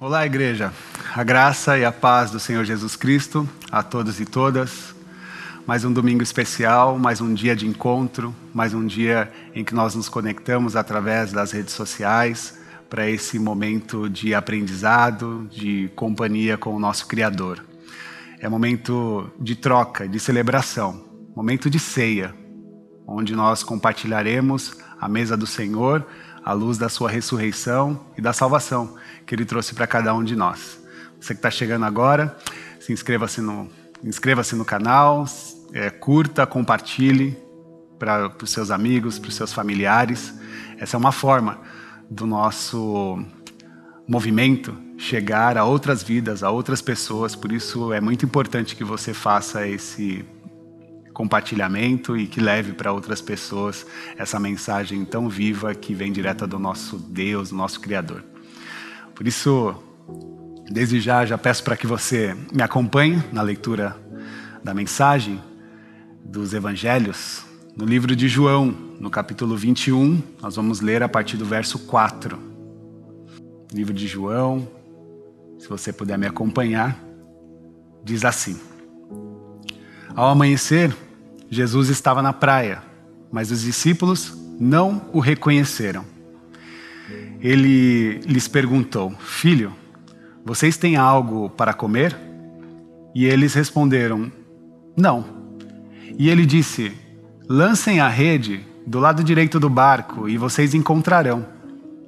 Olá, igreja. A graça e a paz do Senhor Jesus Cristo a todos e todas. Mais um domingo especial, mais um dia de encontro, mais um dia em que nós nos conectamos através das redes sociais para esse momento de aprendizado, de companhia com o nosso Criador. É momento de troca, de celebração, momento de ceia, onde nós compartilharemos a mesa do Senhor à luz da sua ressurreição e da salvação que ele trouxe para cada um de nós. Você que está chegando agora, se inscreva-se no, inscreva-se no canal, é, curta, compartilhe para os seus amigos, para os seus familiares. Essa é uma forma do nosso movimento chegar a outras vidas, a outras pessoas. Por isso é muito importante que você faça esse compartilhamento e que leve para outras pessoas essa mensagem tão viva que vem direta do nosso Deus, do nosso Criador. Por isso, desde já, já peço para que você me acompanhe na leitura da mensagem dos Evangelhos. No livro de João, no capítulo 21, nós vamos ler a partir do verso 4. Livro de João, se você puder me acompanhar, diz assim: Ao amanhecer, Jesus estava na praia, mas os discípulos não o reconheceram. Ele lhes perguntou: Filho, vocês têm algo para comer? E eles responderam: Não. E ele disse: Lancem a rede do lado direito do barco e vocês encontrarão.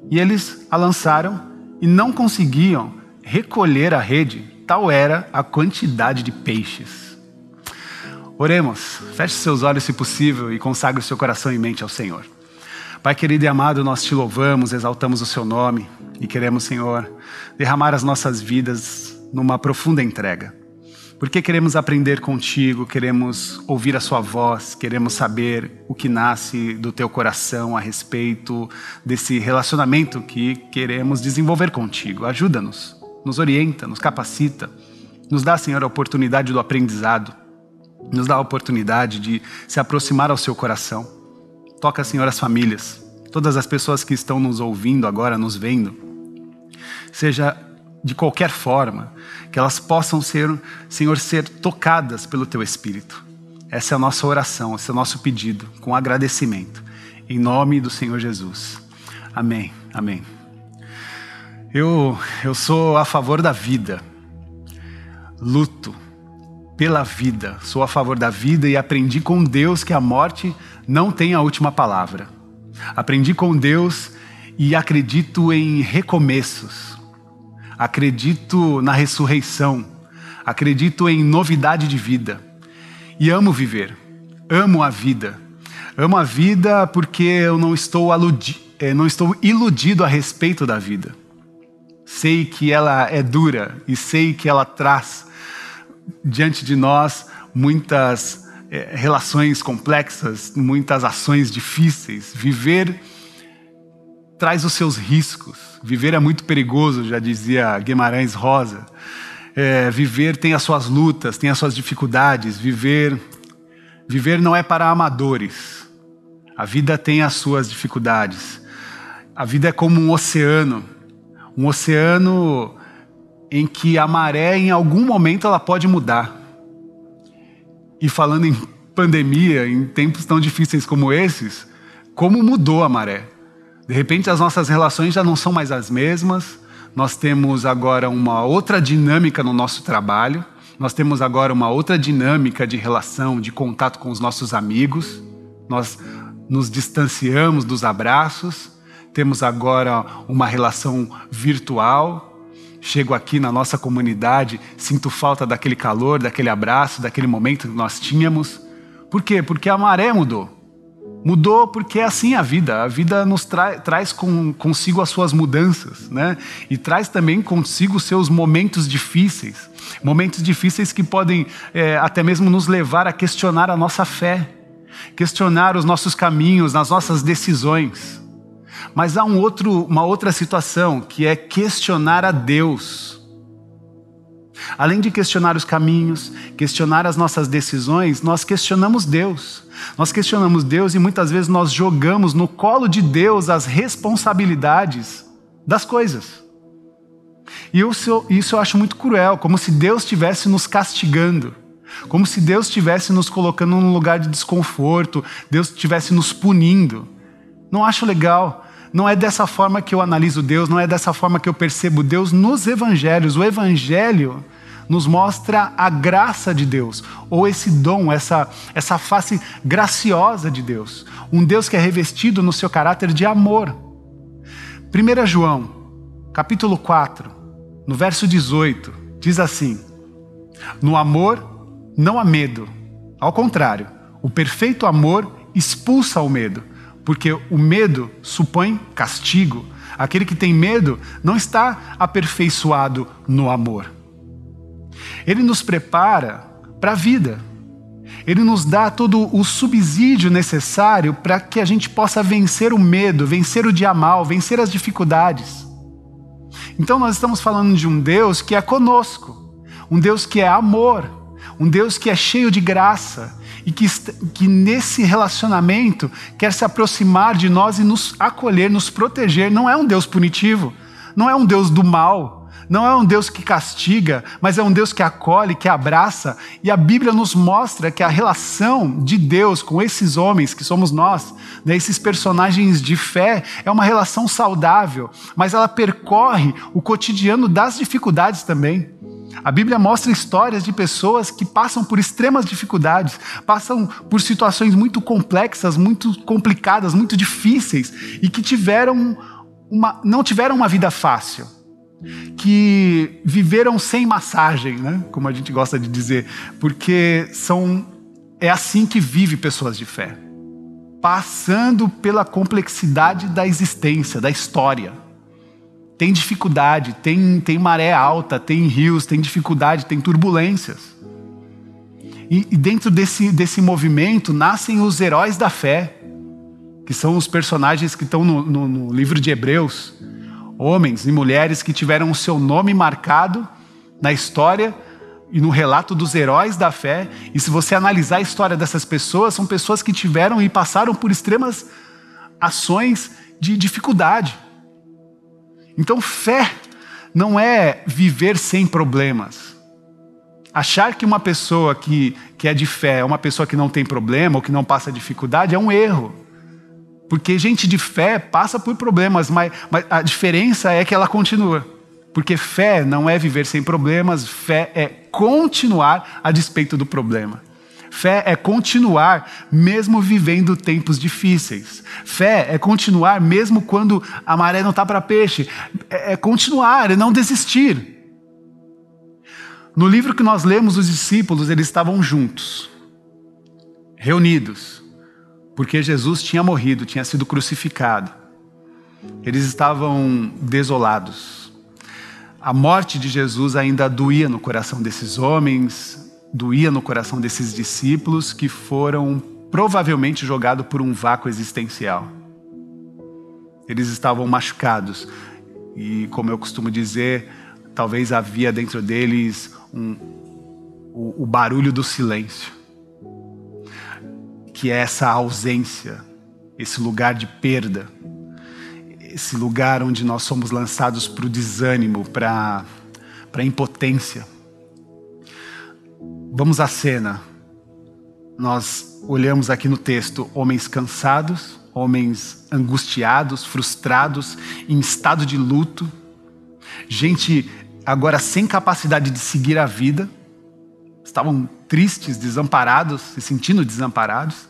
E eles a lançaram e não conseguiam recolher a rede, tal era a quantidade de peixes. Oremos, feche seus olhos se possível e consagre o seu coração e mente ao Senhor. Pai querido e amado, nós te louvamos, exaltamos o seu nome e queremos, Senhor, derramar as nossas vidas numa profunda entrega. Porque queremos aprender contigo, queremos ouvir a sua voz, queremos saber o que nasce do teu coração a respeito desse relacionamento que queremos desenvolver contigo. Ajuda-nos, nos orienta, nos capacita, nos dá, Senhor, a oportunidade do aprendizado nos dá a oportunidade de se aproximar ao seu coração. Toca, Senhor, as famílias, todas as pessoas que estão nos ouvindo agora, nos vendo, seja de qualquer forma, que elas possam ser, Senhor, ser tocadas pelo Teu Espírito. Essa é a nossa oração, esse é o nosso pedido, com agradecimento. Em nome do Senhor Jesus. Amém, amém. Eu, eu sou a favor da vida. Luto pela vida, sou a favor da vida e aprendi com Deus que a morte não tem a última palavra. Aprendi com Deus e acredito em recomeços. Acredito na ressurreição. Acredito em novidade de vida. E amo viver. Amo a vida. Amo a vida porque eu não estou, aludi eh, não estou iludido a respeito da vida. Sei que ela é dura e sei que ela traz diante de nós muitas é, relações complexas, muitas ações difíceis. Viver traz os seus riscos. Viver é muito perigoso, já dizia Guimarães Rosa. É, viver tem as suas lutas, tem as suas dificuldades. Viver, viver não é para amadores. A vida tem as suas dificuldades. A vida é como um oceano, um oceano em que a maré, em algum momento, ela pode mudar. E falando em pandemia, em tempos tão difíceis como esses, como mudou a maré? De repente, as nossas relações já não são mais as mesmas, nós temos agora uma outra dinâmica no nosso trabalho, nós temos agora uma outra dinâmica de relação, de contato com os nossos amigos, nós nos distanciamos dos abraços, temos agora uma relação virtual, chego aqui na nossa comunidade, sinto falta daquele calor, daquele abraço, daquele momento que nós tínhamos. Por quê? Porque a maré mudou. Mudou porque é assim a vida. A vida nos tra traz com, consigo as suas mudanças, né? E traz também consigo seus momentos difíceis. Momentos difíceis que podem é, até mesmo nos levar a questionar a nossa fé, questionar os nossos caminhos, as nossas decisões. Mas há um outro, uma outra situação que é questionar a Deus. Além de questionar os caminhos, questionar as nossas decisões, nós questionamos Deus. Nós questionamos Deus e muitas vezes nós jogamos no colo de Deus as responsabilidades das coisas. E isso, isso eu acho muito cruel, como se Deus estivesse nos castigando. Como se Deus estivesse nos colocando num lugar de desconforto, Deus estivesse nos punindo. Não acho legal. Não é dessa forma que eu analiso Deus, não é dessa forma que eu percebo Deus nos evangelhos. O evangelho nos mostra a graça de Deus, ou esse dom, essa, essa face graciosa de Deus. Um Deus que é revestido no seu caráter de amor. 1 João, capítulo 4, no verso 18, diz assim: No amor não há medo, ao contrário, o perfeito amor expulsa o medo, porque o medo supõe castigo. Aquele que tem medo não está aperfeiçoado no amor. Ele nos prepara para a vida. Ele nos dá todo o subsídio necessário para que a gente possa vencer o medo, vencer o dia mal, vencer as dificuldades. Então nós estamos falando de um Deus que é conosco, um Deus que é amor, um Deus que é cheio de graça e que, que nesse relacionamento quer se aproximar de nós e nos acolher, nos proteger. Não é um Deus punitivo, não é um Deus do mal, não é um Deus que castiga, mas é um Deus que acolhe, que abraça. E a Bíblia nos mostra que a relação de Deus com esses homens, que somos nós, né, esses personagens de fé, é uma relação saudável, mas ela percorre o cotidiano das dificuldades também. A Bíblia mostra histórias de pessoas que passam por extremas dificuldades, passam por situações muito complexas, muito complicadas, muito difíceis e que tiveram uma, não tiveram uma vida fácil que viveram sem massagem, né? como a gente gosta de dizer, porque são é assim que vive pessoas de fé, passando pela complexidade da existência, da história. Tem dificuldade, tem, tem maré alta, tem rios, tem dificuldade, tem turbulências. E, e dentro desse, desse movimento nascem os heróis da fé, que são os personagens que estão no, no, no livro de Hebreus homens e mulheres que tiveram o seu nome marcado na história e no relato dos heróis da fé. E se você analisar a história dessas pessoas, são pessoas que tiveram e passaram por extremas ações de dificuldade. Então, fé não é viver sem problemas. Achar que uma pessoa que, que é de fé é uma pessoa que não tem problema ou que não passa dificuldade é um erro. Porque gente de fé passa por problemas, mas, mas, a diferença é que ela continua. Porque fé não é viver sem problemas, fé é continuar a despeito do problema. Fé é continuar mesmo vivendo tempos difíceis. Fé é continuar mesmo quando a maré não está para peixe. É, é continuar, é não desistir. No livro que nós lemos, os discípulos eles estavam juntos, reunidos porque Jesus tinha morrido, tinha sido crucificado. Eles estavam desolados. A morte de Jesus ainda doía no coração desses homens, doía no coração desses discípulos que foram provavelmente jogados por um vácuo existencial. Eles estavam machucados e, como eu costumo dizer, talvez havia dentro deles um, o, o barulho do silêncio que é essa ausência, esse lugar de perda, esse lugar onde nós somos lançados para o desânimo, para a impotência. Vamos à cena. Nós olhamos aqui no texto homens cansados, homens angustiados, frustrados, em estado de luto, gente agora sem capacidade de seguir a vida, estavam tristes, desamparados, se sentindo desamparados.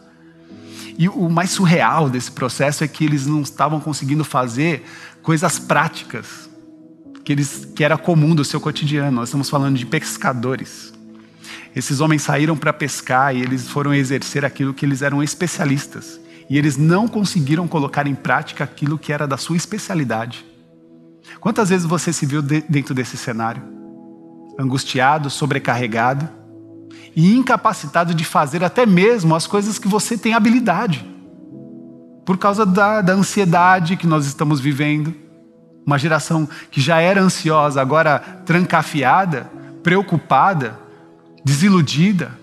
E o mais surreal desse processo é que eles não estavam conseguindo fazer coisas práticas que, eles, que era comum do seu cotidiano. Nós estamos falando de pescadores. Esses homens saíram para pescar e eles foram exercer aquilo que eles eram especialistas. E eles não conseguiram colocar em prática aquilo que era da sua especialidade. Quantas vezes você se viu de, dentro desse cenário? Angustiado, sobrecarregado, e incapacitado de fazer até mesmo as coisas que você tem habilidade. Por causa da, da ansiedade que nós estamos vivendo. Uma geração que já era ansiosa, agora trancafiada, preocupada, desiludida.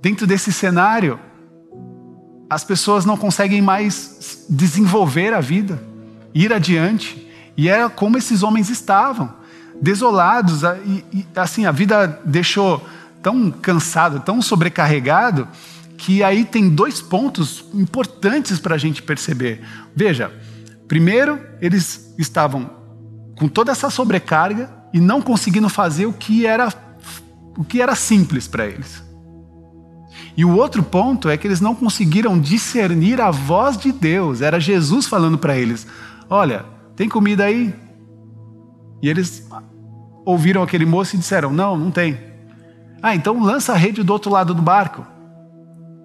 Dentro desse cenário, as pessoas não conseguem mais desenvolver a vida, ir adiante. E era como esses homens estavam. desolados, e, assim, a vida deixou tão cansado, tão sobrecarregado, que aí tem dois pontos importantes para a gente perceber. Veja, primeiro, eles estavam com toda essa sobrecarga e não conseguindo fazer o que era, o que era simples para eles. E o outro ponto é que eles não conseguiram discernir a voz de Deus. Era Jesus falando para eles: Olha, tem comida aí? E eles ouviram aquele moço e disseram: Não, não tem. Ah, então lança a rede do outro lado do barco.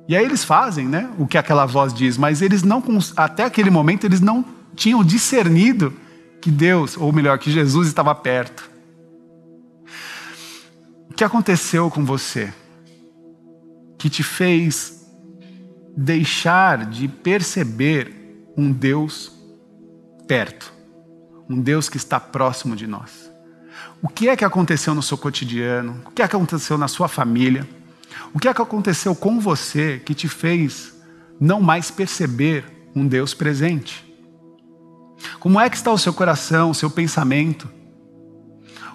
E aí eles fazem, né, o que aquela voz diz, mas eles não até aquele momento eles não tinham discernido que Deus, ou melhor, que Jesus estava perto. Que aconteceu com você que te fez deixar de perceber um Deus perto, um Deus que está próximo de nós? O que é que aconteceu no seu cotidiano? O que é que aconteceu na sua família? O que é que aconteceu com você que te fez não mais perceber um Deus presente? Como é que está o seu coração, o seu pensamento?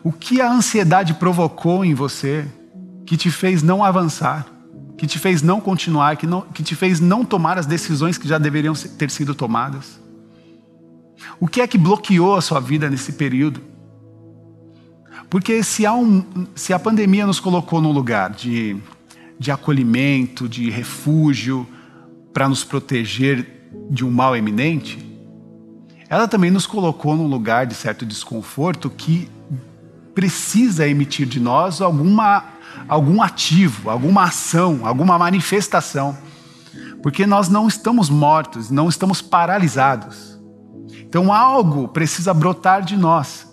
O que a ansiedade provocou em você que te fez não avançar, que te fez não continuar, que, não, que te fez não tomar as decisões que já deveriam ter sido tomadas? O que é que bloqueou a sua vida nesse período? Porque se, um, se a pandemia nos colocou num lugar de de acolhimento, de refúgio, para nos proteger de um mal eminente, ela também nos colocou num lugar de certo desconforto que precisa emitir de nós alguma, algum ativo, alguma ação, alguma manifestação. Porque nós não estamos mortos, não estamos paralisados. Então algo precisa brotar de nós.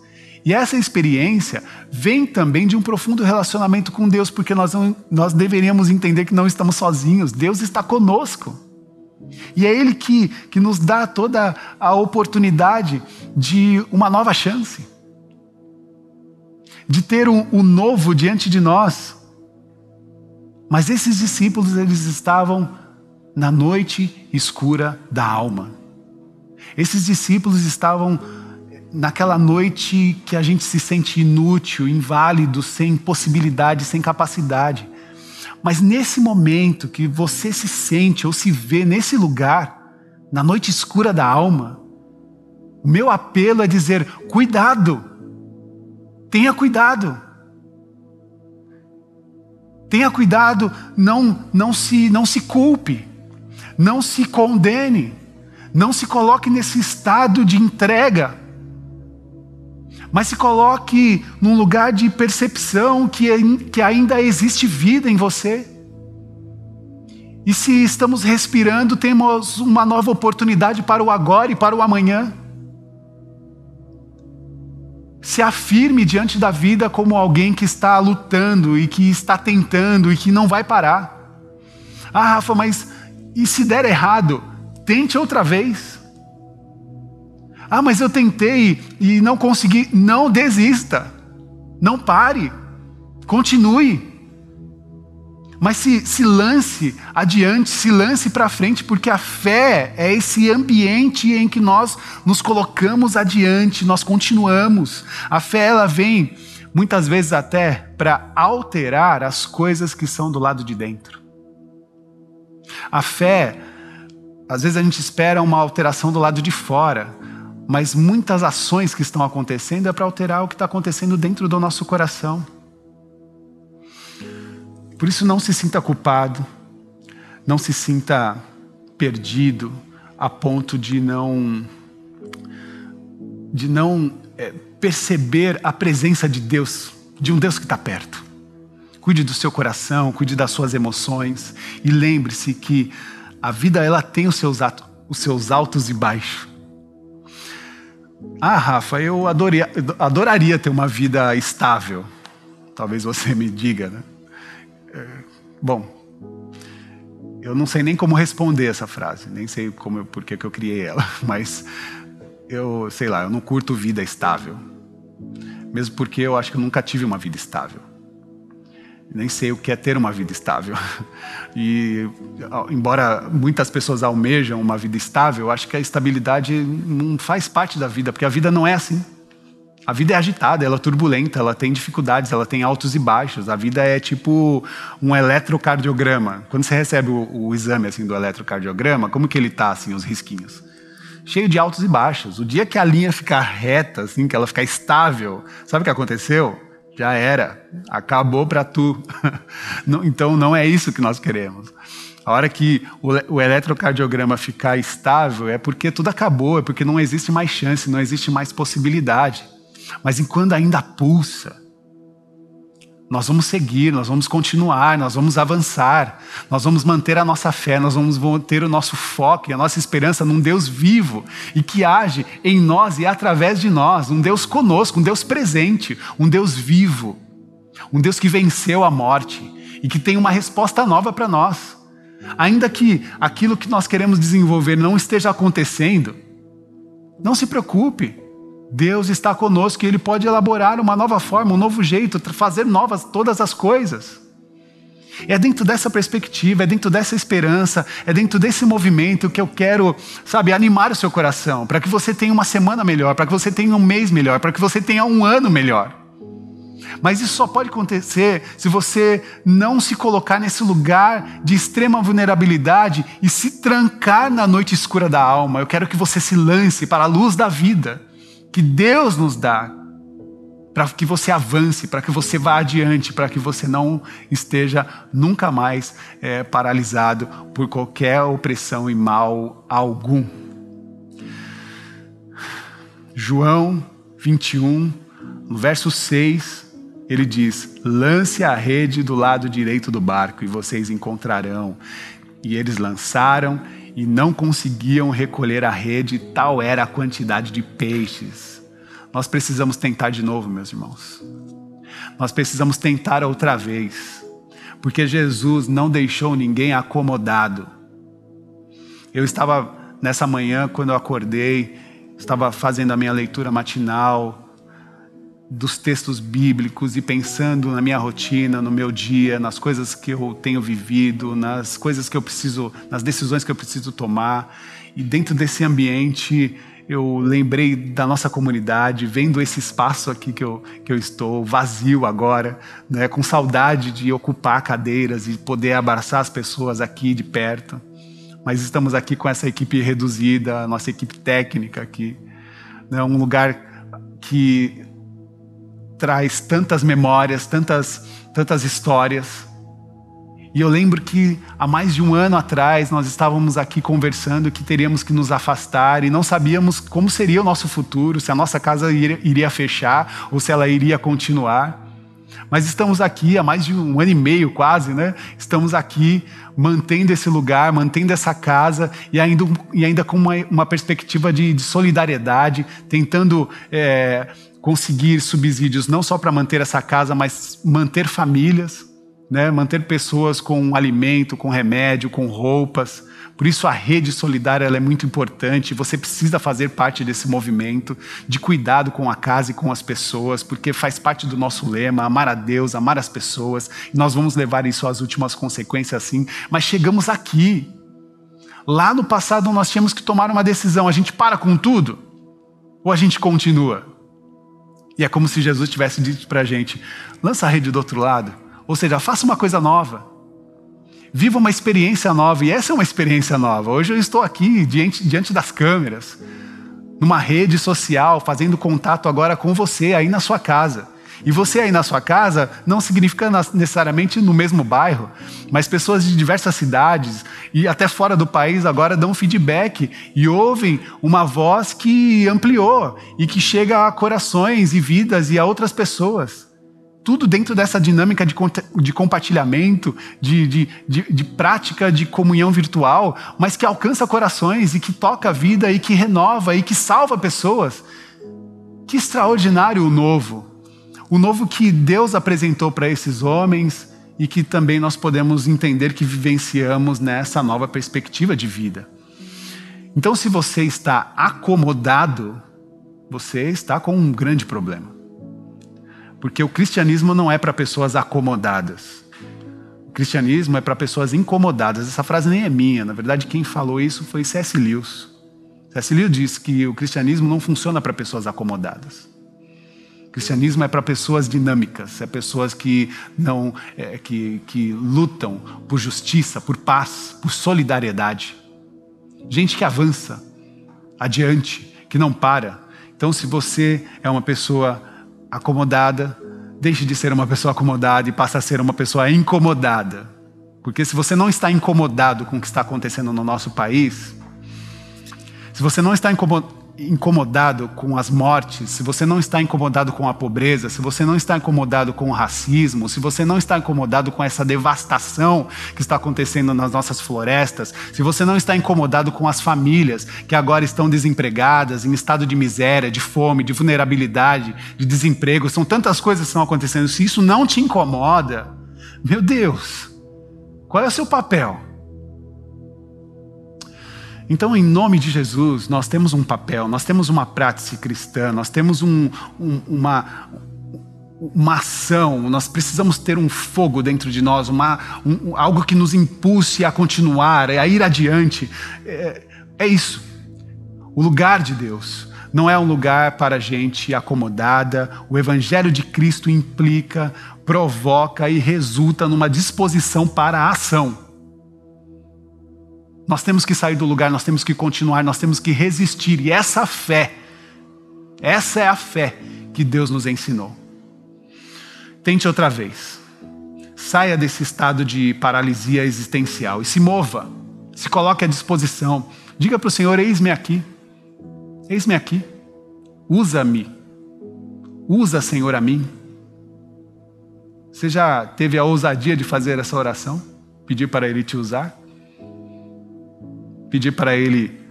E essa experiência vem também de um profundo relacionamento com Deus, porque nós, não, nós deveríamos entender que não estamos sozinhos, Deus está conosco. E é Ele que, que nos dá toda a oportunidade de uma nova chance, de ter o novo diante de nós. Mas esses discípulos, eles estavam na noite escura da alma. Esses discípulos estavam naquela noite que a gente se sente inútil, inválido, sem possibilidade, sem capacidade. Mas nesse momento que você se sente ou se vê nesse lugar, na noite escura da alma, o meu apelo é dizer: cuidado, tenha cuidado. Tenha cuidado, não, não, se, não se culpe, não se condene, não se coloque nesse estado de entrega mas se coloque num lugar de percepção que, que ainda existe vida em você. E se estamos respirando, temos uma nova oportunidade para o agora e para o amanhã. Se afirme diante da vida como alguém que está lutando e que está tentando e que não vai parar. Ah, Rafa, mas e se der errado? Tente outra vez. Ah, mas eu tentei e não consegui. Não desista. Não pare. Continue. Mas se, se lance adiante, se lance para frente, porque a fé é esse ambiente em que nós nos colocamos adiante, nós continuamos. A fé ela vem muitas vezes até para alterar as coisas que são do lado de dentro. A fé, às vezes a gente espera uma alteração do lado de fora, mas muitas ações que estão acontecendo é para alterar o que está acontecendo dentro do nosso coração. Por isso, não se sinta culpado, não se sinta perdido a ponto de não de não é, perceber a presença de Deus, de um Deus que está perto. Cuide do seu coração, cuide das suas emoções e lembre-se que a vida ela tem os seus, atos, os seus altos e baixos. Ah, Rafa, eu adoraria ter uma vida estável. Talvez você me diga, né? Bom, eu não sei nem como responder essa frase, nem sei como, por que eu criei ela, mas eu, sei lá, eu não curto vida estável. Mesmo porque eu acho que eu nunca tive uma vida estável nem sei o que é ter uma vida estável. E, embora muitas pessoas almejam uma vida estável, eu acho que a estabilidade não faz parte da vida, porque a vida não é assim. A vida é agitada, ela é turbulenta, ela tem dificuldades, ela tem altos e baixos. A vida é tipo um eletrocardiograma. Quando você recebe o, o exame assim do eletrocardiograma, como que ele tá assim, os risquinhos? Cheio de altos e baixos. O dia que a linha ficar reta, assim, que ela ficar estável, sabe o que aconteceu? Já era, acabou para tu. então não é isso que nós queremos. A hora que o, eletrocardiograma ficar estável é porque tudo acabou, é porque não existe mais chance, não existe mais possibilidade. Mas enquanto ainda pulsa, nós vamos seguir, nós vamos continuar, nós vamos avançar, nós vamos manter a nossa fé, nós vamos ter o nosso foco e a nossa esperança num Deus vivo e que age em nós e através de nós, um Deus conosco, um Deus presente, um Deus vivo, um Deus que venceu a morte e que tem uma resposta nova para nós. Ainda que aquilo que nós queremos desenvolver não esteja acontecendo, não se preocupe. Deus está conosco e Ele pode elaborar uma nova forma, um novo jeito, fazer novas todas as coisas. É dentro dessa perspectiva, é dentro dessa esperança, é dentro desse movimento que eu quero, sabe, animar o seu coração, para que você tenha uma semana melhor, para que você tenha um mês melhor, para que você tenha um ano melhor. Mas isso só pode acontecer se você não se colocar nesse lugar de extrema vulnerabilidade e se trancar na noite escura da alma. Eu quero que você se lance para a luz da vida que Deus nos dá para que você avance, para que você vá adiante, para que você não esteja nunca mais é, paralisado por qualquer opressão e mal algum. João 21, no verso 6, ele diz: Lance a rede do lado direito do barco e vocês encontrarão. E eles lançaram e não conseguiam recolher a rede, tal era a quantidade de peixes. Nós precisamos tentar de novo, meus irmãos. Nós precisamos tentar outra vez, porque Jesus não deixou ninguém acomodado. Eu estava nessa manhã, quando eu acordei, estava fazendo a minha leitura matinal, dos textos bíblicos e pensando na minha rotina, no meu dia, nas coisas que eu tenho vivido, nas coisas que eu preciso, nas decisões que eu preciso tomar. E dentro desse ambiente, eu lembrei da nossa comunidade, vendo esse espaço aqui que eu, que eu estou, vazio agora, né, com saudade de ocupar cadeiras e poder abraçar as pessoas aqui de perto. Mas estamos aqui com essa equipe reduzida, nossa equipe técnica aqui. Né, um lugar que traz tantas memórias, tantas, tantas histórias. E eu lembro que há mais de um ano atrás nós estávamos aqui conversando que teríamos que nos afastar e não sabíamos como seria o nosso futuro, se a nossa casa iria, fechar ou se ela iria continuar. Mas estamos aqui há mais de um ano e meio quase, né? Estamos aqui mantendo esse lugar, mantendo essa casa e ainda, e ainda com uma, uma perspectiva de, de solidariedade, tentando é, conseguir subsídios não só para manter essa casa, mas manter famílias, né? manter pessoas com alimento, com remédio, com roupas. Por isso a rede solidária é muito importante. Você precisa fazer parte desse movimento de cuidado com a casa e com as pessoas, porque faz parte do nosso lema: amar a Deus, amar as pessoas. E nós vamos levar isso às últimas consequências, sim. Mas chegamos aqui. Lá no passado nós tínhamos que tomar uma decisão: a gente para com tudo ou a gente continua? E é como se Jesus tivesse dito para a gente: lança a rede do outro lado. Ou seja, faça uma coisa nova. Viva uma experiência nova. E essa é uma experiência nova. Hoje eu estou aqui diante, diante das câmeras, numa rede social, fazendo contato agora com você aí na sua casa. E você aí na sua casa não significa necessariamente no mesmo bairro, mas pessoas de diversas cidades e até fora do país agora dão feedback e ouvem uma voz que ampliou e que chega a corações e vidas e a outras pessoas. Tudo dentro dessa dinâmica de, de compartilhamento, de, de, de, de prática de comunhão virtual, mas que alcança corações e que toca a vida e que renova e que salva pessoas. Que extraordinário o novo! O novo que Deus apresentou para esses homens e que também nós podemos entender que vivenciamos nessa nova perspectiva de vida. Então, se você está acomodado, você está com um grande problema. Porque o cristianismo não é para pessoas acomodadas. O cristianismo é para pessoas incomodadas. Essa frase nem é minha, na verdade, quem falou isso foi C.S. Lewis. C.S. Lewis disse que o cristianismo não funciona para pessoas acomodadas. Cristianismo é para pessoas dinâmicas, é pessoas que não é, que, que lutam por justiça, por paz, por solidariedade. Gente que avança adiante, que não para. Então, se você é uma pessoa acomodada, deixe de ser uma pessoa acomodada e passe a ser uma pessoa incomodada. Porque se você não está incomodado com o que está acontecendo no nosso país, se você não está incomodado com as mortes, se você não está incomodado com a pobreza, se você não está incomodado com o racismo, se você não está incomodado com essa devastação que está acontecendo nas nossas florestas, se você não está incomodado com as famílias que agora estão desempregadas, em estado de miséria, de fome, de vulnerabilidade, de desemprego, são tantas coisas que estão acontecendo. Se isso não te incomoda, meu Deus, qual é o seu papel? Então, em nome de Jesus, nós temos um papel, nós temos uma prática cristã, nós temos um, um, uma, uma ação, nós precisamos ter um fogo dentro de nós, uma, um, algo que nos impulse a continuar, a ir adiante. É, é isso. O lugar de Deus não é um lugar para gente acomodada. O Evangelho de Cristo implica provoca e resulta numa disposição para a ação. Nós temos que sair do lugar, nós temos que continuar, nós temos que resistir. E essa fé, essa é a fé que Deus nos ensinou. Tente outra vez. Saia desse estado de paralisia existencial e se mova. Se coloque à disposição. Diga para o Senhor: Eis-me aqui. Eis-me aqui. Usa-me. Usa, Senhor, a mim. Você já teve a ousadia de fazer essa oração? Pedir para Ele te usar? Pedir para Ele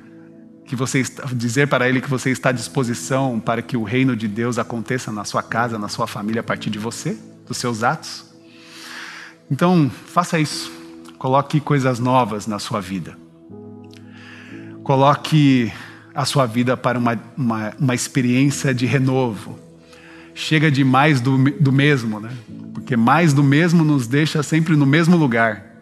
que você dizer para Ele que você está à disposição para que o reino de Deus aconteça na sua casa, na sua família a partir de você, dos seus atos? Então, faça isso. Coloque coisas novas na sua vida. Coloque a sua vida para uma, uma, uma experiência de renovo. Chega de mais do, do mesmo, né? porque mais do mesmo nos deixa sempre no mesmo lugar.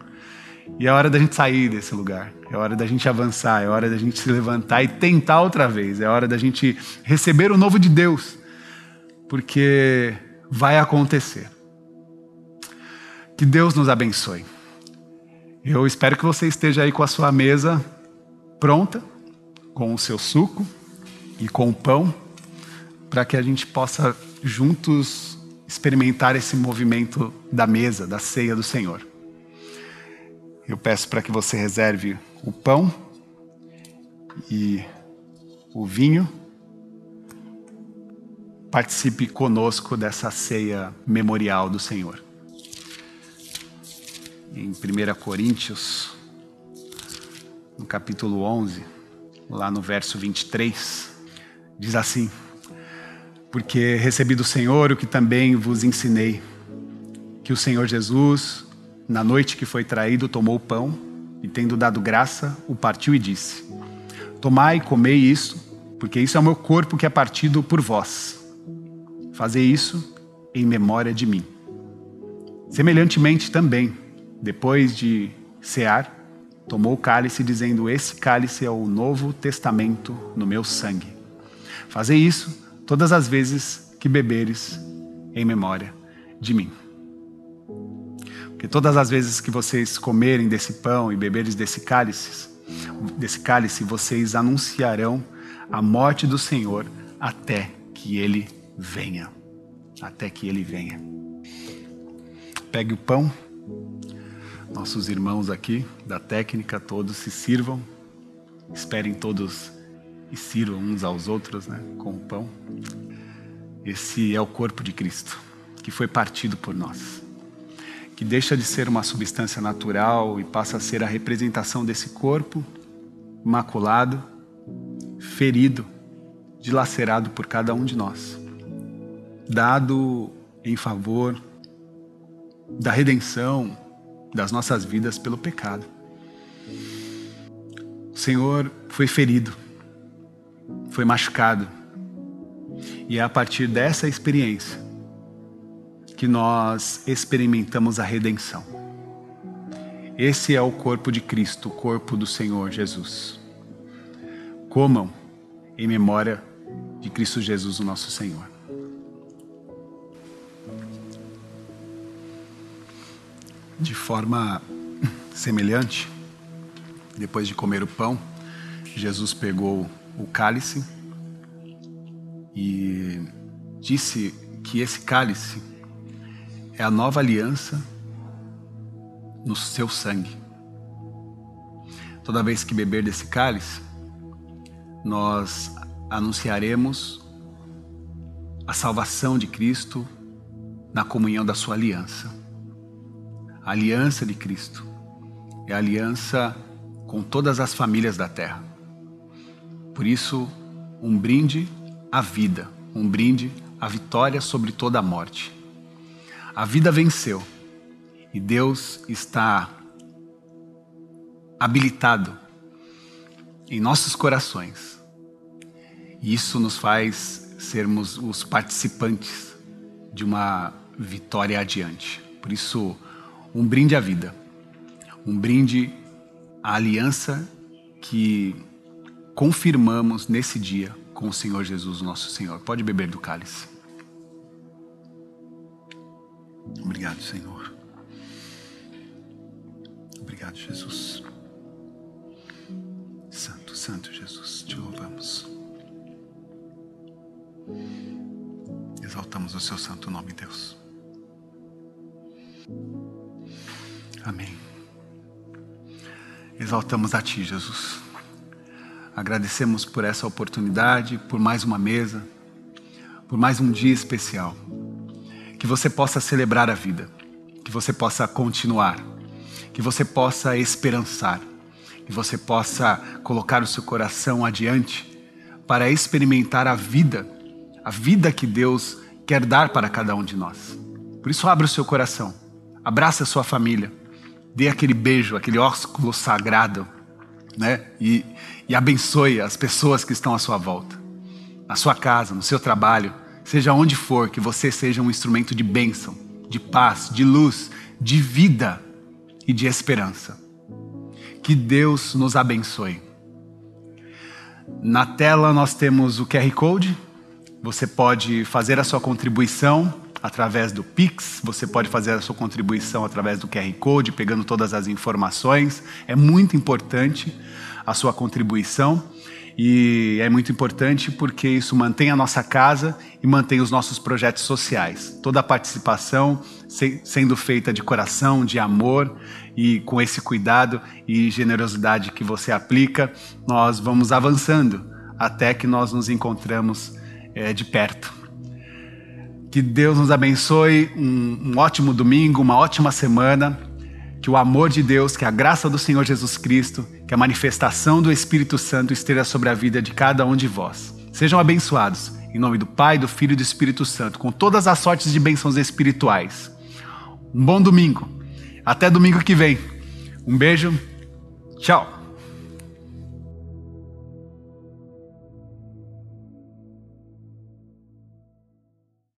E é hora da gente sair desse lugar, é hora da gente avançar, é hora da gente se levantar e tentar outra vez, é hora da gente receber o novo de Deus, porque vai acontecer. Que Deus nos abençoe. Eu espero que você esteja aí com a sua mesa pronta, com o seu suco e com o pão, para que a gente possa juntos experimentar esse movimento da mesa, da ceia do Senhor. Eu peço para que você reserve o pão e o vinho. Participe conosco dessa ceia memorial do Senhor. Em 1 Coríntios, no capítulo 11, lá no verso 23, diz assim: porque recebi do Senhor o que também vos ensinei, que o Senhor Jesus, na noite que foi traído, tomou o pão e, tendo dado graça, o partiu e disse: Tomai e comei isso, porque isso é o meu corpo que é partido por vós. Fazei isso em memória de mim. Semelhantemente também, depois de cear, tomou o cálice, dizendo: Esse cálice é o novo testamento no meu sangue. Fazei isso todas as vezes que beberes em memória de mim. Porque todas as vezes que vocês comerem desse pão e beberes desse cálice, desse cálice, vocês anunciarão a morte do Senhor até que ele venha. Até que ele venha. Pegue o pão. Nossos irmãos aqui da técnica todos se sirvam. Esperem todos e sirvam uns aos outros né, com o pão. Esse é o corpo de Cristo, que foi partido por nós, que deixa de ser uma substância natural e passa a ser a representação desse corpo maculado, ferido, dilacerado por cada um de nós, dado em favor da redenção das nossas vidas pelo pecado. O Senhor foi ferido foi machucado. E é a partir dessa experiência que nós experimentamos a redenção. Esse é o corpo de Cristo, o corpo do Senhor Jesus. Comam em memória de Cristo Jesus, o nosso Senhor. De forma semelhante, depois de comer o pão, Jesus pegou o cálice e disse que esse cálice é a nova aliança no seu sangue. Toda vez que beber desse cálice, nós anunciaremos a salvação de Cristo na comunhão da sua aliança. A aliança de Cristo é a aliança com todas as famílias da terra. Por isso, um brinde à vida, um brinde à vitória sobre toda a morte. A vida venceu e Deus está habilitado em nossos corações. E isso nos faz sermos os participantes de uma vitória adiante. Por isso, um brinde à vida, um brinde à aliança que confirmamos nesse dia com o Senhor Jesus, nosso Senhor. Pode beber do cálice. Obrigado, Senhor. Obrigado, Jesus. Santo, Santo Jesus, te louvamos. Exaltamos o seu santo nome, Deus. Amém. Exaltamos a Ti, Jesus. Agradecemos por essa oportunidade, por mais uma mesa, por mais um dia especial. Que você possa celebrar a vida, que você possa continuar, que você possa esperançar, que você possa colocar o seu coração adiante para experimentar a vida, a vida que Deus quer dar para cada um de nós. Por isso, abra o seu coração, abraça a sua família, dê aquele beijo, aquele ósculo sagrado né? E, e abençoe as pessoas que estão à sua volta, na sua casa, no seu trabalho, seja onde for, que você seja um instrumento de bênção, de paz, de luz, de vida e de esperança. Que Deus nos abençoe. Na tela nós temos o QR Code. Você pode fazer a sua contribuição através do Pix, você pode fazer a sua contribuição através do QR Code, pegando todas as informações. É muito importante a sua contribuição e é muito importante porque isso mantém a nossa casa e mantém os nossos projetos sociais. Toda a participação sendo feita de coração, de amor e com esse cuidado e generosidade que você aplica, nós vamos avançando até que nós nos encontramos é, de perto. Que Deus nos abençoe, um, um ótimo domingo, uma ótima semana. Que o amor de Deus, que a graça do Senhor Jesus Cristo, que a manifestação do Espírito Santo esteja sobre a vida de cada um de vós. Sejam abençoados, em nome do Pai, do Filho e do Espírito Santo, com todas as sortes de bênçãos espirituais. Um bom domingo. Até domingo que vem. Um beijo. Tchau.